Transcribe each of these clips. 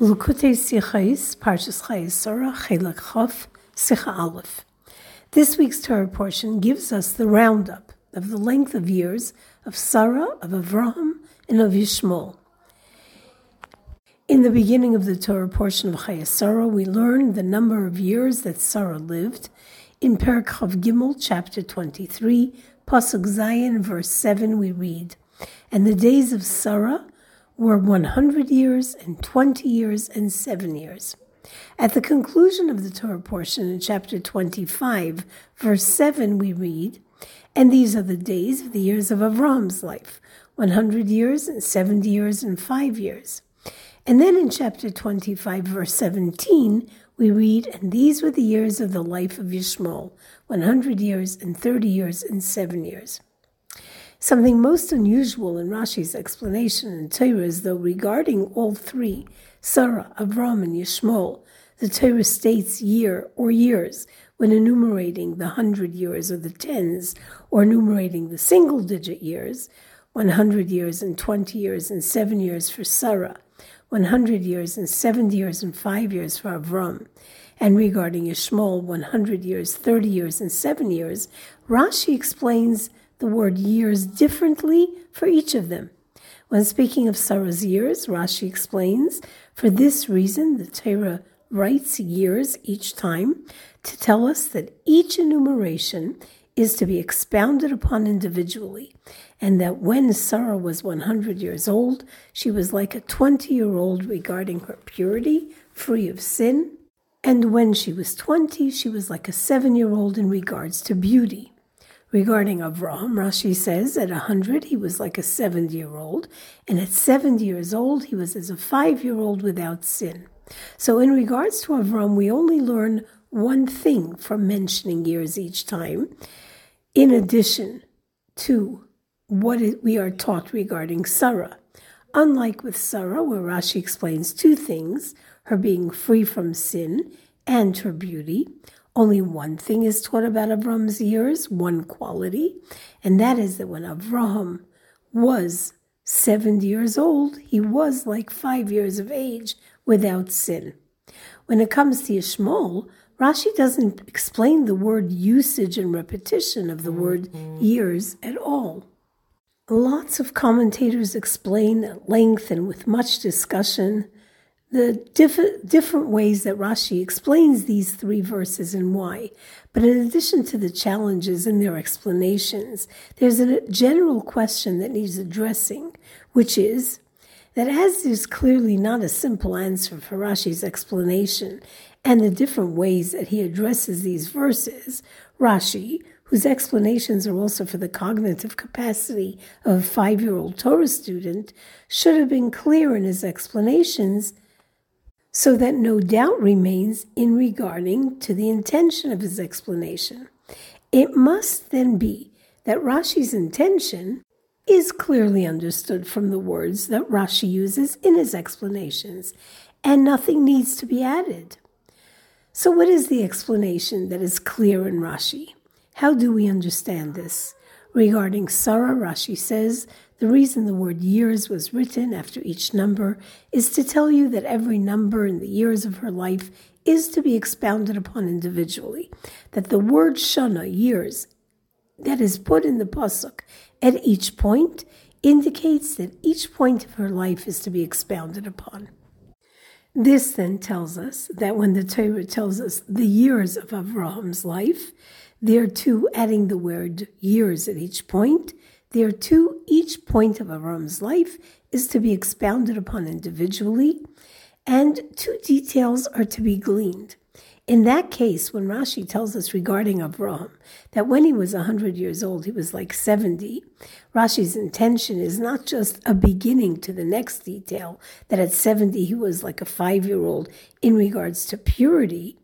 Likkutei Parshas Chelek Aleph. This week's Torah portion gives us the roundup of the length of years of Sarah, of Avraham, and of Yishmael. In the beginning of the Torah portion of Chayei Sarah, we learn the number of years that Sarah lived. In Perek Chav Gimel, chapter 23, Pasuk Zayin, verse 7, we read, And the days of Sarah were 100 years and 20 years and 7 years. At the conclusion of the Torah portion in chapter 25, verse 7, we read, And these are the days of the years of Avram's life, 100 years and 70 years and 5 years. And then in chapter 25, verse 17, we read, And these were the years of the life of Yishmael, 100 years and 30 years and 7 years. Something most unusual in Rashi's explanation in Torah is though regarding all three, Sarah, Avram, and Yishmael, the Torah states year or years when enumerating the hundred years or the tens, or enumerating the single digit years, 100 years and 20 years and 7 years for Sarah, 100 years and 70 years and 5 years for Avram. And regarding Yishmael, 100 years, 30 years, and 7 years, Rashi explains the word years differently for each of them. When speaking of Sarah's years, Rashi explains, for this reason, the Torah writes years each time to tell us that each enumeration is to be expounded upon individually, and that when Sarah was 100 years old, she was like a 20 year old regarding her purity, free of sin, and when she was 20, she was like a seven year old in regards to beauty. Regarding Avraham, Rashi says at 100 he was like a 70 year old, and at 70 years old he was as a five year old without sin. So, in regards to Avram, we only learn one thing from mentioning years each time, in addition to what we are taught regarding Sarah. Unlike with Sarah, where Rashi explains two things her being free from sin and her beauty, only one thing is taught about Avram's years, one quality, and that is that when Avraham was 70 years old, he was like five years of age without sin. When it comes to Yishmael, Rashi doesn't explain the word usage and repetition of the word years at all. Lots of commentators explain at length and with much discussion the diff- different ways that Rashi explains these three verses and why. But in addition to the challenges in their explanations, there's a general question that needs addressing, which is that as there's clearly not a simple answer for Rashi's explanation and the different ways that he addresses these verses, Rashi, whose explanations are also for the cognitive capacity of a five year old Torah student, should have been clear in his explanations so that no doubt remains in regarding to the intention of his explanation. It must then be that Rashi's intention is clearly understood from the words that Rashi uses in his explanations, and nothing needs to be added. So, what is the explanation that is clear in Rashi? How do we understand this? Regarding Sarah, Rashi says the reason the word years was written after each number is to tell you that every number in the years of her life is to be expounded upon individually. That the word shana, years, that is put in the pasuk at each point indicates that each point of her life is to be expounded upon. This then tells us that when the Torah tells us the years of Avraham's life, there too, adding the word years at each point, there too, each point of Avram's life is to be expounded upon individually, and two details are to be gleaned. In that case, when Rashi tells us regarding Avram that when he was 100 years old, he was like 70, Rashi's intention is not just a beginning to the next detail, that at 70 he was like a five year old in regards to purity,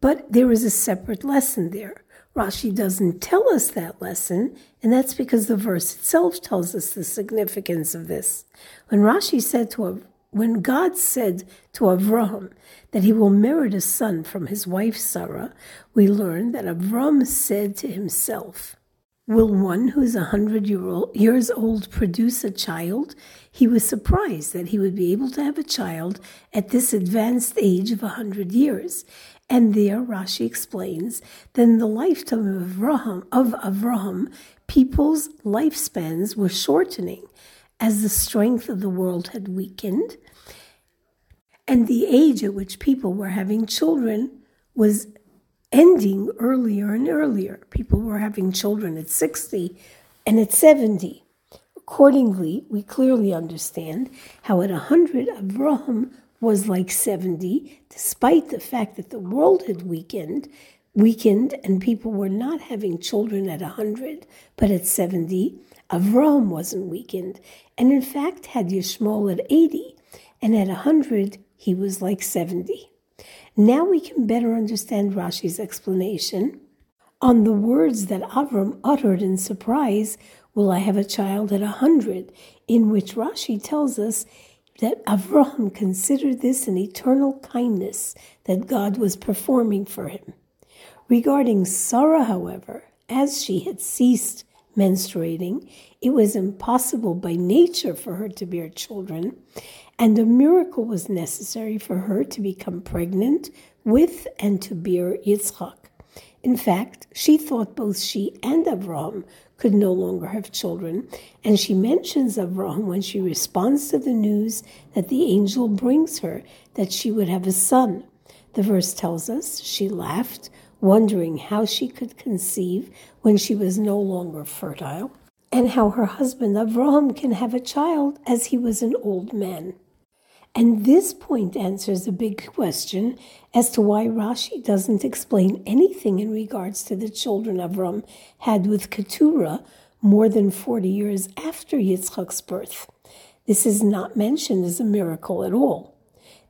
but there is a separate lesson there. Rashi doesn't tell us that lesson, and that's because the verse itself tells us the significance of this. When Rashi said to when God said to Avram that he will merit a son from his wife Sarah, we learn that Avram said to himself, Will one who's a hundred years old produce a child? He was surprised that he would be able to have a child at this advanced age of a hundred years. And there Rashi explains that in the lifetime of Avraham, of Avraham, people's lifespans were shortening as the strength of the world had weakened, and the age at which people were having children was ending earlier and earlier. People were having children at 60 and at 70. Accordingly, we clearly understand how at 100, Avraham was like 70, despite the fact that the world had weakened, weakened and people were not having children at 100, but at 70. Avraham wasn't weakened, and in fact had Yishmael at 80, and at 100 he was like 70. Now we can better understand Rashi's explanation on the words that Avram uttered in surprise, Will I have a child at a hundred? In which Rashi tells us that Avraham considered this an eternal kindness that God was performing for him. Regarding Sarah, however, as she had ceased menstruating, it was impossible by nature for her to bear children, and a miracle was necessary for her to become pregnant with and to bear Yitzchak. In fact, she thought both she and Avraham could no longer have children, and she mentions Avraham when she responds to the news that the angel brings her that she would have a son. The verse tells us she laughed, wondering how she could conceive when she was no longer fertile, and how her husband Avraham can have a child as he was an old man. And this point answers a big question as to why Rashi doesn't explain anything in regards to the children Avram had with Keturah more than 40 years after Yitzchak's birth. This is not mentioned as a miracle at all.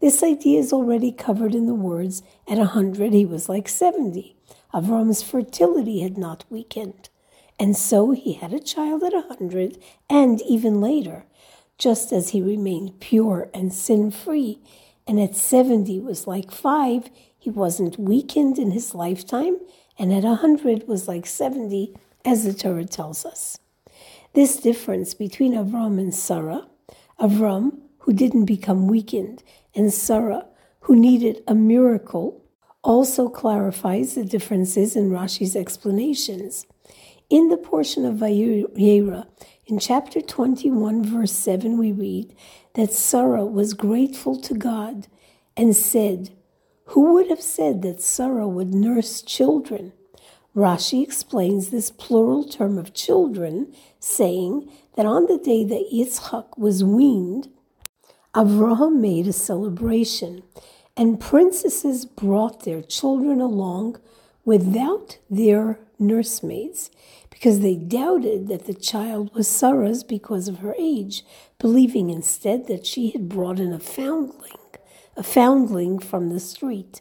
This idea is already covered in the words, at a hundred he was like seventy. Avram's fertility had not weakened. And so he had a child at a hundred, and even later, just as he remained pure and sin free, and at 70 was like five, he wasn't weakened in his lifetime, and at a 100 was like 70, as the Torah tells us. This difference between Avram and Sarah, Avram, who didn't become weakened, and Sarah, who needed a miracle, also clarifies the differences in Rashi's explanations. In the portion of Vayera, in chapter 21, verse 7, we read that Sarah was grateful to God and said, Who would have said that Sarah would nurse children? Rashi explains this plural term of children, saying that on the day that Yitzchak was weaned, Avraham made a celebration, and princesses brought their children along without their nursemaids, because they doubted that the child was Sarah's because of her age, believing instead that she had brought in a foundling, a foundling from the street.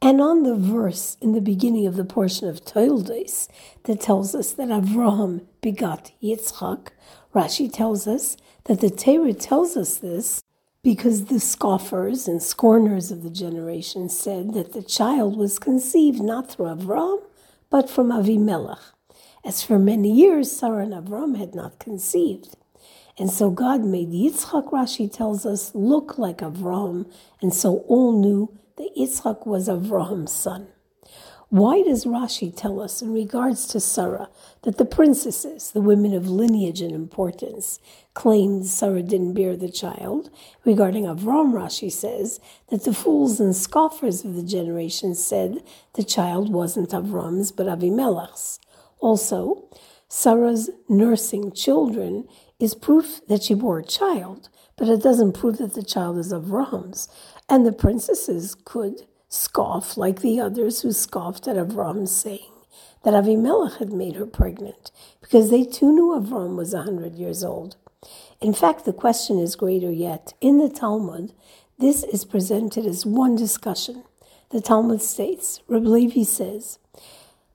And on the verse in the beginning of the portion of Toldos that tells us that Avraham begot Yitzchak, Rashi tells us that the Torah tells us this because the scoffers and scorners of the generation said that the child was conceived not through Avram, but from Avimelech. As for many years, Sarah and Avram had not conceived. And so God made Yitzchak, Rashi tells us, look like Avram, and so all knew that Yitzchak was Avraham's son. Why does Rashi tell us in regards to Sarah that the princesses, the women of lineage and importance, claimed Sarah didn't bear the child? Regarding Avram, Rashi says that the fools and scoffers of the generation said the child wasn't Avram's but Avimelech's. Also, Sarah's nursing children is proof that she bore a child, but it doesn't prove that the child is Avram's. And the princesses could scoff like the others who scoffed at Avram's saying that Avimelech had made her pregnant, because they too knew Avram was a hundred years old. In fact, the question is greater yet. In the Talmud, this is presented as one discussion. The Talmud states, Reb Levi says,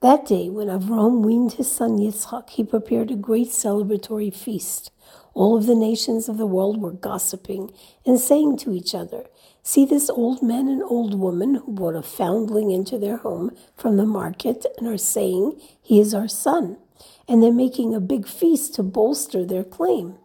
that day, when Avram weaned his son Yitzchak, he prepared a great celebratory feast. All of the nations of the world were gossiping and saying to each other, See this old man and old woman who brought a foundling into their home from the market and are saying, He is our son. and they're making a big feast to bolster their claim.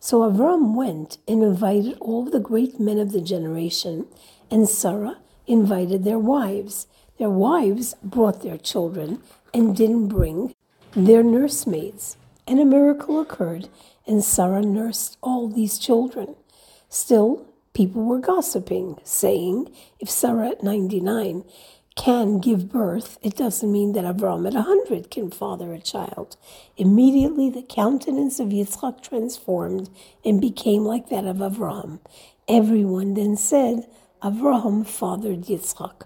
So Avram went and invited all the great men of the generation, and Sarah invited their wives. Their wives brought their children and didn't bring their nursemaids. And a miracle occurred, and Sarah nursed all these children. Still, people were gossiping, saying, if Sarah at 99 can give birth, it doesn't mean that Avram at 100 can father a child. Immediately, the countenance of Yitzchak transformed and became like that of Avram. Everyone then said, Avram fathered Yitzchak.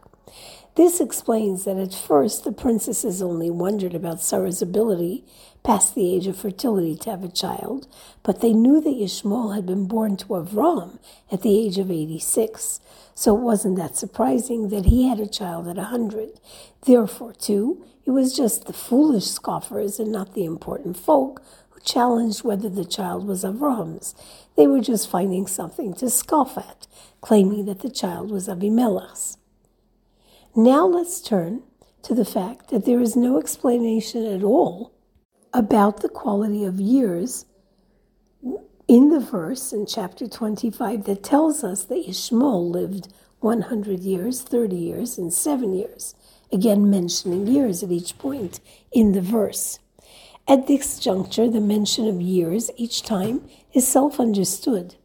This explains that at first the princesses only wondered about Sarah's ability past the age of fertility to have a child, but they knew that Yishmael had been born to Avram at the age of 86, so it wasn't that surprising that he had a child at 100. Therefore, too, it was just the foolish scoffers and not the important folk who challenged whether the child was Avram's. They were just finding something to scoff at, claiming that the child was Abimelech's. Now let's turn to the fact that there is no explanation at all about the quality of years in the verse in chapter 25 that tells us that Yishmael lived 100 years, 30 years, and 7 years, again mentioning years at each point in the verse. At this juncture, the mention of years each time is self understood.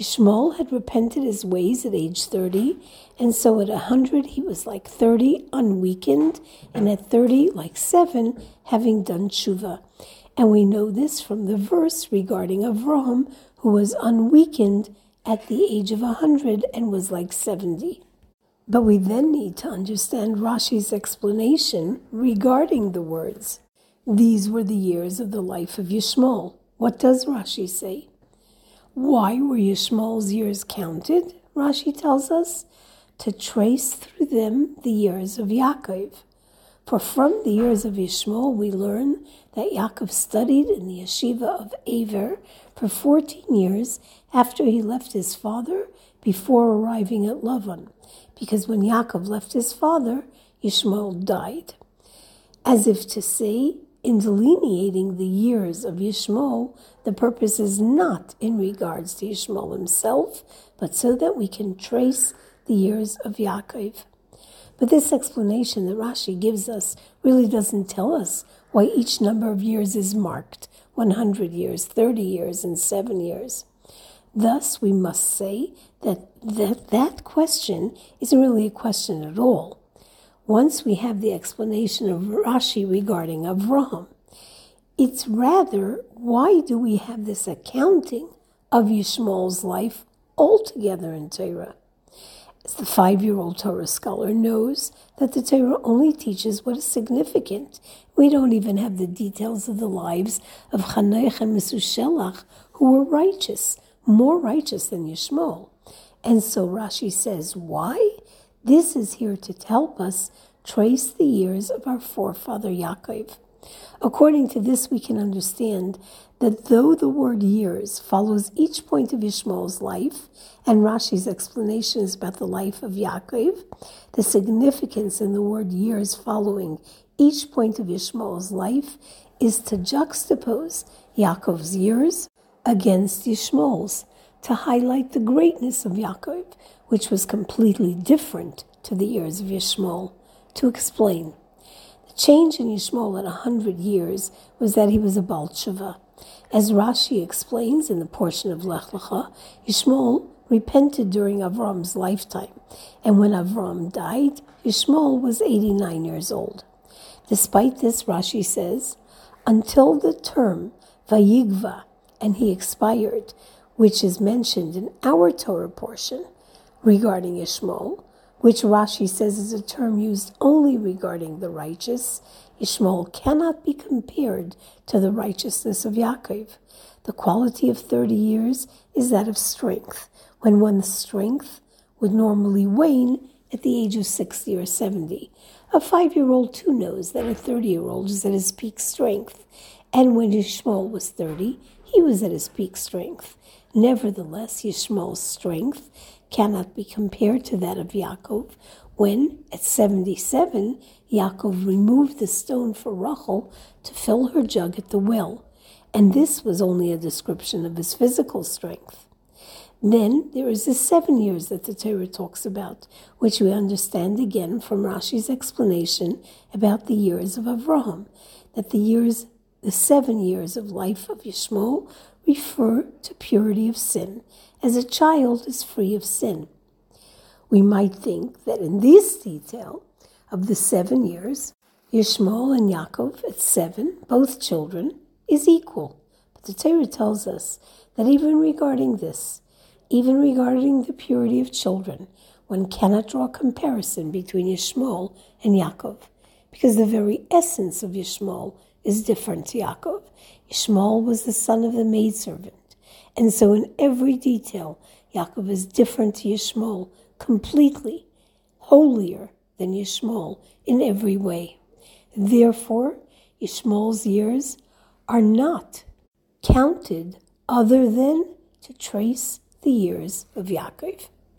Yishmael had repented his ways at age 30, and so at 100 he was like 30, unweakened, and at 30, like 7, having done tshuva. And we know this from the verse regarding Avram, who was unweakened at the age of 100 and was like 70. But we then need to understand Rashi's explanation regarding the words. These were the years of the life of Yishmael. What does Rashi say? Why were Yishmael's years counted? Rashi tells us to trace through them the years of Yaakov. For from the years of Yishmael, we learn that Yaakov studied in the yeshiva of Aver for 14 years after he left his father before arriving at Lavan, because when Yaakov left his father, Yishmael died. As if to say, in delineating the years of Yishmael, the purpose is not in regards to Yishmael himself, but so that we can trace the years of Yaakov. But this explanation that Rashi gives us really doesn't tell us why each number of years is marked 100 years, 30 years, and 7 years. Thus, we must say that that, that question isn't really a question at all once we have the explanation of Rashi regarding Avraham. It's rather, why do we have this accounting of Yishmael's life altogether in Torah? As the five year old Torah scholar knows that the Torah only teaches what is significant. We don't even have the details of the lives of Chanoich and Mesushelach, who were righteous, more righteous than Yishmael. And so Rashi says, why? This is here to help us trace the years of our forefather Yaakov. According to this, we can understand that though the word years follows each point of Ishmael's life, and Rashi's explanation is about the life of Yaakov, the significance in the word years following each point of Ishmael's life is to juxtapose Yaakov's years against Ishmael's, to highlight the greatness of Yaakov, which was completely different to the years of Yishmael. To explain, the change in Yishmael at a hundred years was that he was a baal tshuva. As Rashi explains in the portion of Lech Lecha, Yishmael repented during Avram's lifetime, and when Avram died, Yishmael was 89 years old. Despite this, Rashi says, until the term Vayigva, and he expired, which is mentioned in our Torah portion regarding Ishmael, which Rashi says is a term used only regarding the righteous, Ishmael cannot be compared to the righteousness of Yaakov. The quality of 30 years is that of strength, when one's strength would normally wane at the age of 60 or 70. A five year old too knows that a 30 year old is at his peak strength, and when Ishmael was 30, he was at his peak strength. Nevertheless, Yishmael's strength cannot be compared to that of Yaakov, when at 77, Yaakov removed the stone for Rachel to fill her jug at the well, and this was only a description of his physical strength. Then there is the seven years that the Torah talks about, which we understand again from Rashi's explanation about the years of Avraham, that the years, the seven years of life of Yishmael refer to purity of sin, as a child is free of sin. We might think that in this detail of the seven years, Yishmael and Yaakov at seven, both children, is equal. But the Torah tells us that even regarding this, even regarding the purity of children, one cannot draw a comparison between Yishmael and Yaakov, because the very essence of Yishmael is different to Yaakov. Yishmael was the son of the maidservant, and so in every detail, Yaakov is different to Yishmael completely, holier than Yishmael in every way. Therefore, Yishmael's years are not counted other than to trace the years of Yaakov.